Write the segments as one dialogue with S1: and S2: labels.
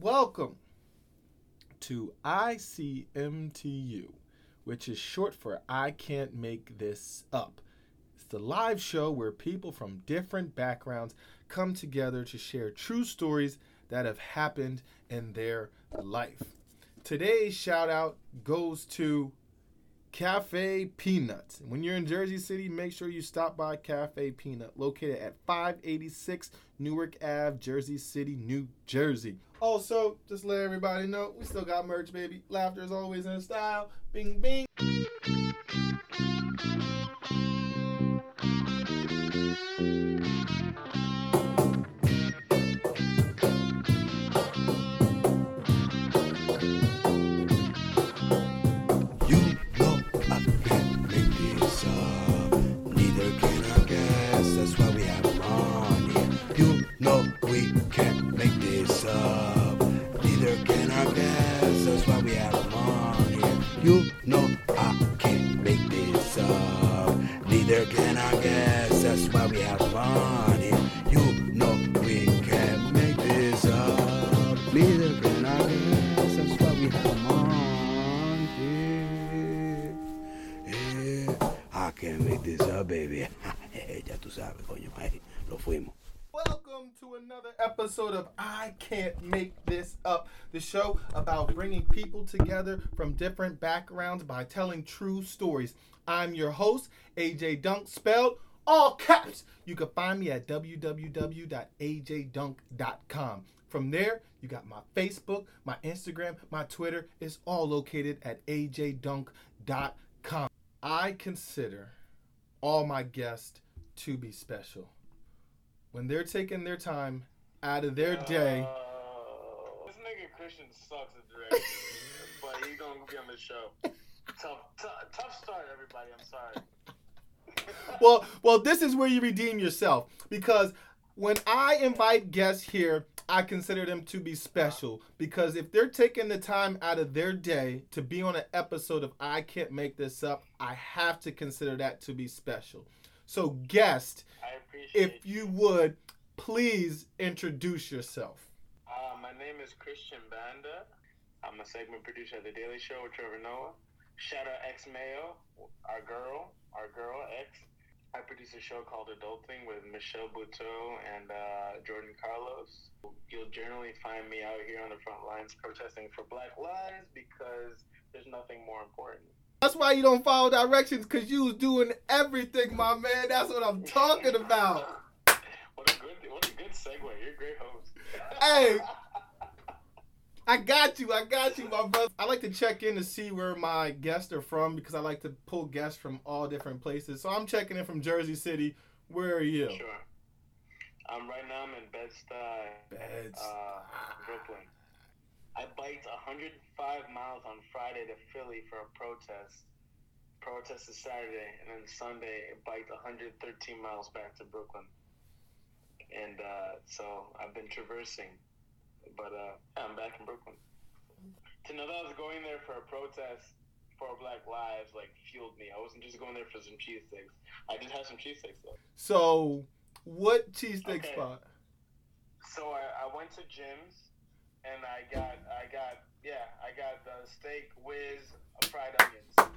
S1: Welcome to ICMTU, which is short for I Can't Make This Up. It's the live show where people from different backgrounds come together to share true stories that have happened in their life. Today's shout out goes to Cafe Peanuts. When you're in Jersey City, make sure you stop by Cafe Peanut, located at 586 Newark Ave, Jersey City, New Jersey. Also, just let everybody know we still got merch, baby. Laughter is always in style. Bing, bing.
S2: Can't make this up, baby. ya tú sabes, coño, ahí lo fuimos.
S1: Welcome to another episode of I Can't Make This Up, the show about bringing people together from different backgrounds by telling true stories. I'm your host, AJ Dunk, spelled all caps. You can find me at www.ajdunk.com. From there, you got my Facebook, my Instagram, my Twitter. It's all located at ajdunk.com. I consider all my guests to be special when they're taking their time out of their day.
S3: Uh, this nigga Christian sucks at directing, but he's gonna be on the show. Tough, tough, tough start, everybody. I'm sorry.
S1: Well, well, this is where you redeem yourself because when I invite guests here, I consider them to be special because if they're taking the time out of their day to be on an episode of I Can't Make This Up, I have to consider that to be special. So, guest,
S3: I
S1: if you would please introduce yourself.
S3: Uh, my name is Christian Banda. I'm a segment producer at The Daily Show with Trevor Noah. Shout out X Mayo, our girl, our girl X. I produce a show called Adulting with Michelle Buteau and uh, Jordan Carlos. You'll generally find me out here on the front lines protesting for Black lives because there's nothing more important.
S1: That's why you don't follow directions because you was doing everything, my man. That's what I'm talking about.
S3: What a good, what a good segue. You're a great host.
S1: Hey. I got you. I got you, my brother. I like to check in to see where my guests are from because I like to pull guests from all different places. So I'm checking in from Jersey City. Where are you?
S3: Sure. Um, right now I'm in Bed-Stuy,
S1: Beds.
S3: uh, Brooklyn. I biked 105 miles on Friday to Philly for a protest. Protest is Saturday, and then Sunday I biked 113 miles back to Brooklyn. And uh, so I've been traversing, but uh, I'm back in Brooklyn. To know that I was going there for a protest for Black Lives, like fueled me. I wasn't just going there for some cheesesteaks. I did have some cheesesteaks though.
S1: So, what cheesesteak
S3: Okay.
S1: spot?
S3: So I, I went to Jim's and I got I got yeah I got the steak whiz fried onions.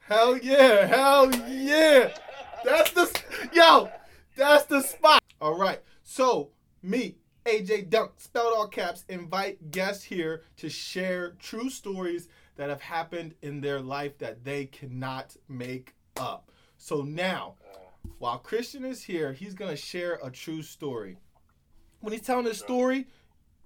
S1: Hell yeah! Hell yeah! That's the yo. That's the spot. All right. So me, AJ Dunk, spelled all caps, invite guests here to share true stories that have happened in their life that they cannot make up. So now, while Christian is here, he's gonna share a true story. When he's telling his story,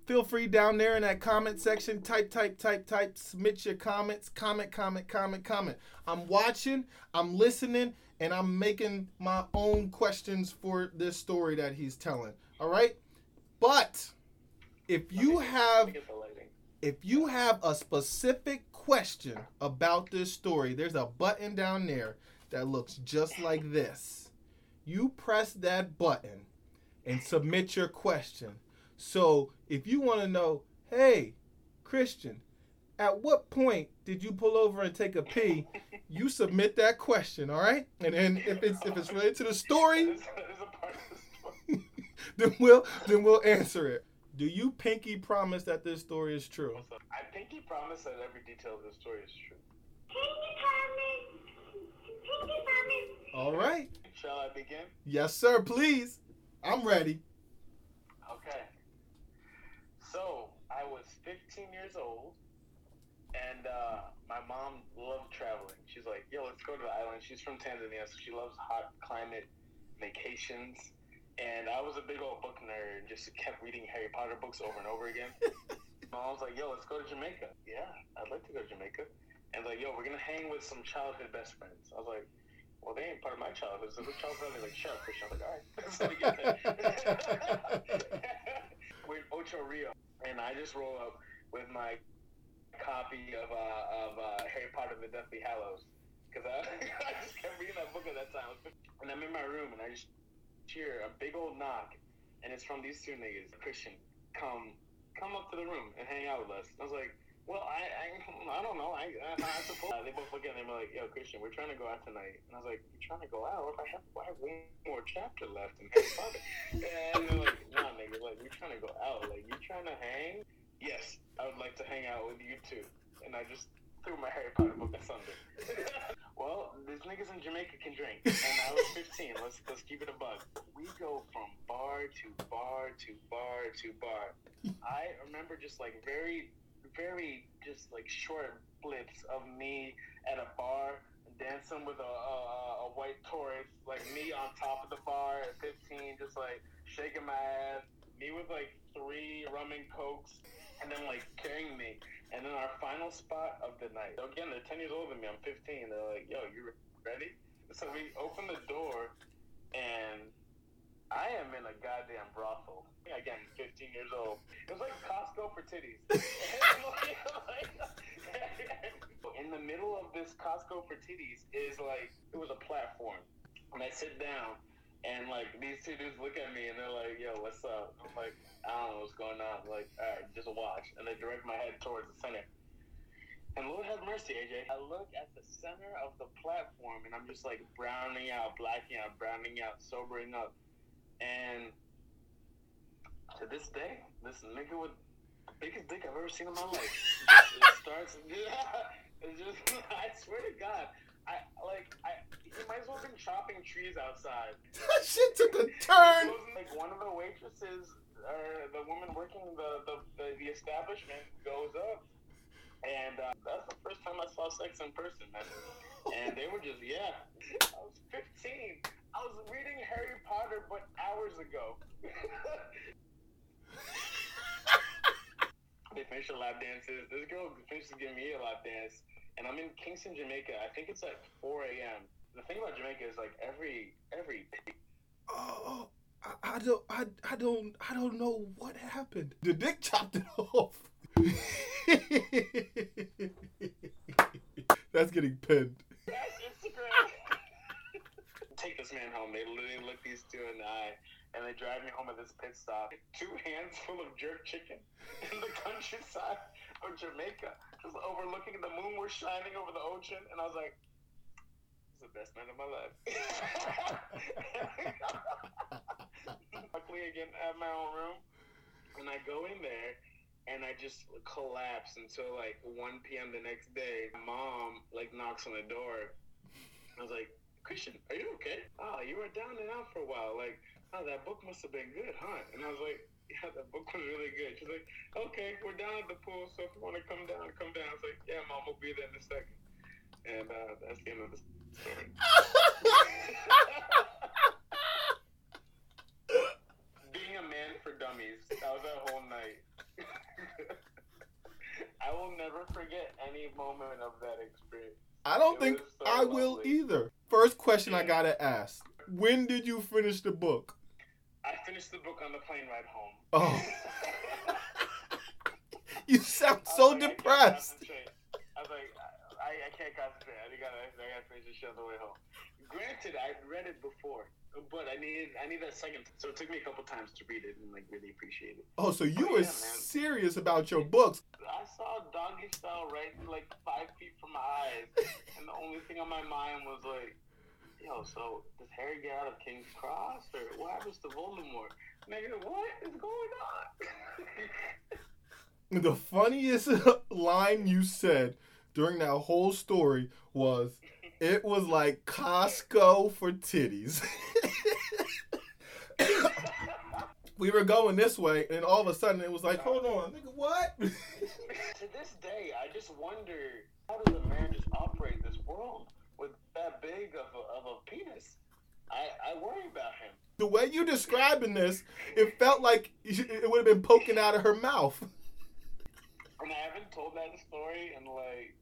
S1: feel free down there in that comment section. Type, type, type, type. Submit your comments. Comment, comment, comment, comment. I'm watching, I'm listening, and I'm making my own questions for this story that he's telling. All right? But if you
S3: Let
S1: have
S3: me get the lighting.
S1: if you have a specific question about this story, there's a button down there that looks just like this. You press that button and submit your question. So if you want to know, hey, Christian, at what point did you pull over and take a pee? You submit that question, all right? And then if it's if it's related to the story, then we'll then we'll answer it. Do you pinky promise that this story is true?
S3: I pinky promise that every detail of the story is true. Pinky promise. Pinky promise.
S1: All right.
S3: Shall I begin?
S1: Yes, sir. Please. I'm ready.
S3: Okay. So I was 15 years old, and uh, my mom loved traveling. She's like, "Yo, let's go to the island." She's from Tanzania, so she loves hot climate vacations. And I was a big old book nerd and just kept reading Harry Potter books over and over again. my mom was like, "Yo, let's go to Jamaica." Yeah, I'd like to go to Jamaica. And like, "Yo, we're gonna hang with some childhood best friends." I was like. Well, they ain't part of my childhood. So which childhood? They're like, shut up, Christian. I'm like, all right. so we get there. We're in Ocho Rio, and I just roll up with my copy of uh, of uh, Harry Potter: The Deathly Hallows because I, I just kept reading that book at that time. And I'm in my room, and I just hear a big old knock, and it's from these two niggas. Christian, come come up to the room and hang out with us. I was like. Well, I, I, I don't know. I, I, I suppose they both look at me like, "Yo, Christian, we're trying to go out tonight." And I was like, "You're trying to go out? I have, I have one more chapter left in Harry Potter?" and they're like, "Nah, nigga, like we're trying to go out. Like you trying to hang? Yes, I would like to hang out with you too." And I just threw my Harry Potter book asunder. well, these niggas in Jamaica can drink, and I was 15. Let's let's keep it a bug. We go from bar to bar to bar to bar. I remember just like very very just like short blips of me at a bar dancing with a, a, a white Taurus, like me on top of the bar at 15, just like shaking my ass. Me with like three rum and cokes, and then like carrying me. And then our final spot of the night. So again, they're 10 years older than me. I'm 15. They're like, "Yo, you ready?" So we open the door, and I am in a goddamn brothel. Again, 15 years old. It was like Costco for titties. in the middle of this Costco for titties is like it was a platform, and I sit down, and like these two dudes look at me and they're like, "Yo, what's up?" I'm like, "I don't know what's going on." Like, all right, just watch, and they direct my head towards the center. And Lord have mercy, AJ. I look at the center of the platform, and I'm just like browning out, blacking out, browning out, sobering up. And to this day, this nigga with the biggest dick I've ever seen in my life. It starts. It's just. I swear to God. I like. I. He might as well have been chopping trees outside.
S1: That shit took a turn.
S3: Like one of the waitresses, or the woman working the the, the, the establishment, goes up, and uh, that's the first time I saw sex in person. Man. And they were just yeah. I was 15. I was reading Harry Potter, but hours ago. they finish the lap dances. This girl finishes giving me a lap dance, and I'm in Kingston, Jamaica. I think it's like 4 a.m. The thing about Jamaica is like every every
S1: oh, oh, I, I don't, I, I don't, I don't know what happened. The dick chopped it off. That's getting pinned.
S3: That's Instagram. Take this man home. They literally look these two in the eye, and they drive me home at this pit stop. Two hands full of jerk chicken in the countryside of Jamaica, just overlooking the moon was shining over the ocean, and I was like, "This is the best night of my life." Luckily, again, I have my own room, and I go in there. And I just collapse until like 1 p.m. the next day. Mom like knocks on the door. I was like, Christian, are you okay? Oh, you were down and out for a while. Like, oh, that book must have been good, huh? And I was like, yeah, that book was really good. She's like, okay, we're down at the pool, so if you want to come down, come down. I was like, yeah, mom, will be there in a second. And uh, that's the end of the story. Being a man for dummies, that was that whole night. I will never forget any moment of that experience.
S1: I don't
S3: It
S1: think
S3: so
S1: I will either. First question I gotta ask: When did you finish the book?
S3: I finished the book on the plane ride home.
S1: Oh, you sound so
S3: like,
S1: depressed.
S3: Can't concentrate. I gotta, I gotta finish this shit on the way home. Granted, I read it before, but I needed, I needed that second. So it took me a couple times to read it and like really appreciate it.
S1: Oh, so you
S3: Oh,
S1: were
S3: yeah,
S1: serious about your books?
S3: I saw doggy style right like five feet from my eyes, and the only thing on my mind was like, yo, so does Harry get out of King's Cross, or what happens to Voldemort? Nigga, what is going on?
S1: The funniest line you said during that whole story was, "It was like Costco for titties." we were going this way, and all of a sudden it was like, "Hold on, nigga, what?"
S3: to this day, I just wonder how does a man just operate this world with that big of a, of a penis? I, I worry about him.
S1: the way you describing this, it felt like it would have been poking out of her mouth.
S3: And I haven't told that story in like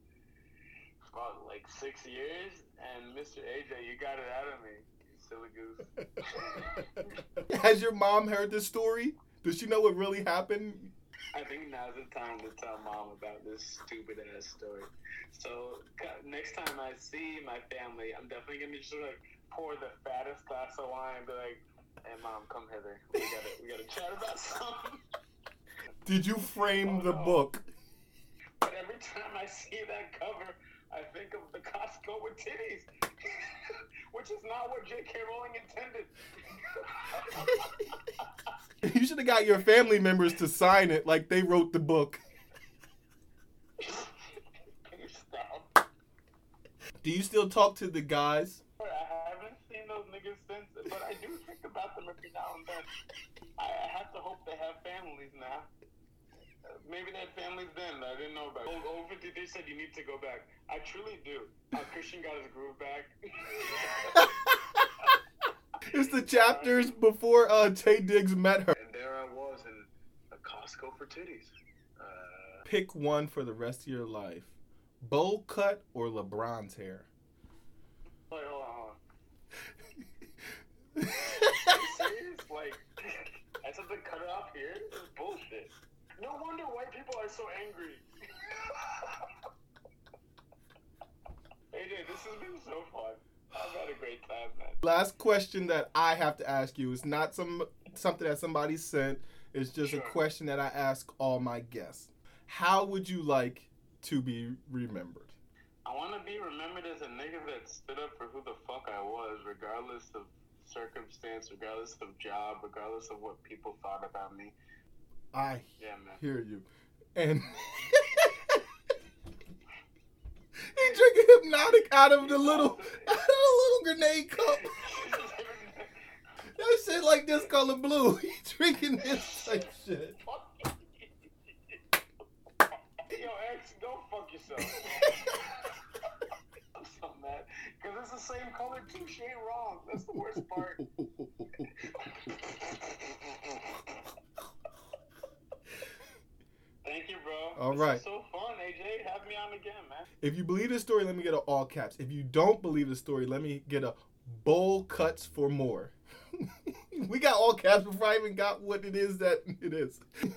S3: about like six years. And Mr. AJ, you got it out of me, you silly goose.
S1: Has your mom heard this story? Does she know what really happened?
S3: I think now's the time to tell mom about this stupid ass story. So next time I see my family, I'm definitely gonna be just like pour the fattest glass of wine and be like, "Hey mom, come hither. We gotta we gotta chat about something."
S1: Did you frame oh, the book?
S3: But every time I see that cover, I think of the Costco with titties, which is not what J.K. Rowling intended.
S1: You should have got your family members to sign it like they wrote the book.
S3: Can you stop?
S1: Do you still talk to the guys?
S3: I haven't seen those niggas since, but I do think about them every now and then. I, I have to hope they have families now. Maybe they had families then that I didn't know about. Old, old 50, they said you need to go back. I truly do. Uh, Christian got his groove back.
S1: It's the chapters before uh, Taye Diggs met her.
S3: and there I was in a Costco for titties. Uh,
S1: Pick one for the rest of your life: bowl cut or LeBron's hair.
S3: wait, hold on, hold on. Are you serious? Like, I said to cut it off here? This is bullshit. No wonder white people are so angry. AJ, this has been so fun. I've had a great time, man.
S1: Last question that I have to ask you is not some something that somebody sent. It's just a question that I ask all my guests. How would you like to be remembered?
S3: I want to be remembered as a nigga that stood up for who the fuck I was, regardless of circumstance, regardless of job, regardless of what people thought about me.
S1: I
S3: Yeah,
S1: hear you. And he drinking Hpnotiq out of the little out of the little grenade cup. That shit like this color blue. He drinking this type shit.
S3: Yo, X, go fuck yourself. I'm so mad. Because it's the same color too. She ain't wrong. That's the worst part. Thank you, bro.
S1: All
S3: This
S1: right.
S3: so fun, AJ. Have me on again, man.
S1: If you believe the story, let me get a all caps. If you don't believe the story, let me get a bowl cuts for more. we got all caps before I even got what it is that it is.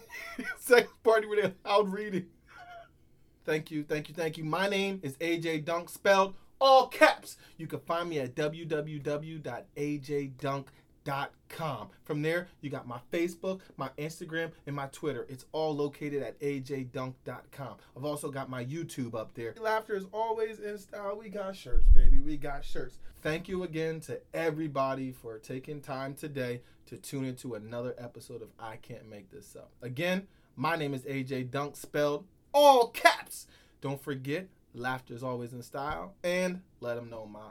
S1: Second party with a loud reading. Thank you, thank you, thank you. My name is AJ Dunk, spelled all caps. You can find me at www.ajdunk.com. From there, you got my Facebook, my Instagram, and my Twitter. It's all located at ajdunk.com. I've also got my YouTube up there. Laughter is always in style. We got shirts, baby. We got shirts. Thank you again to everybody for taking time today to tune into another episode of I Can't Make This Up. Again, my name is AJ Dunk, spelled all caps. Don't forget, laughter is always in style. And let them know, Ma.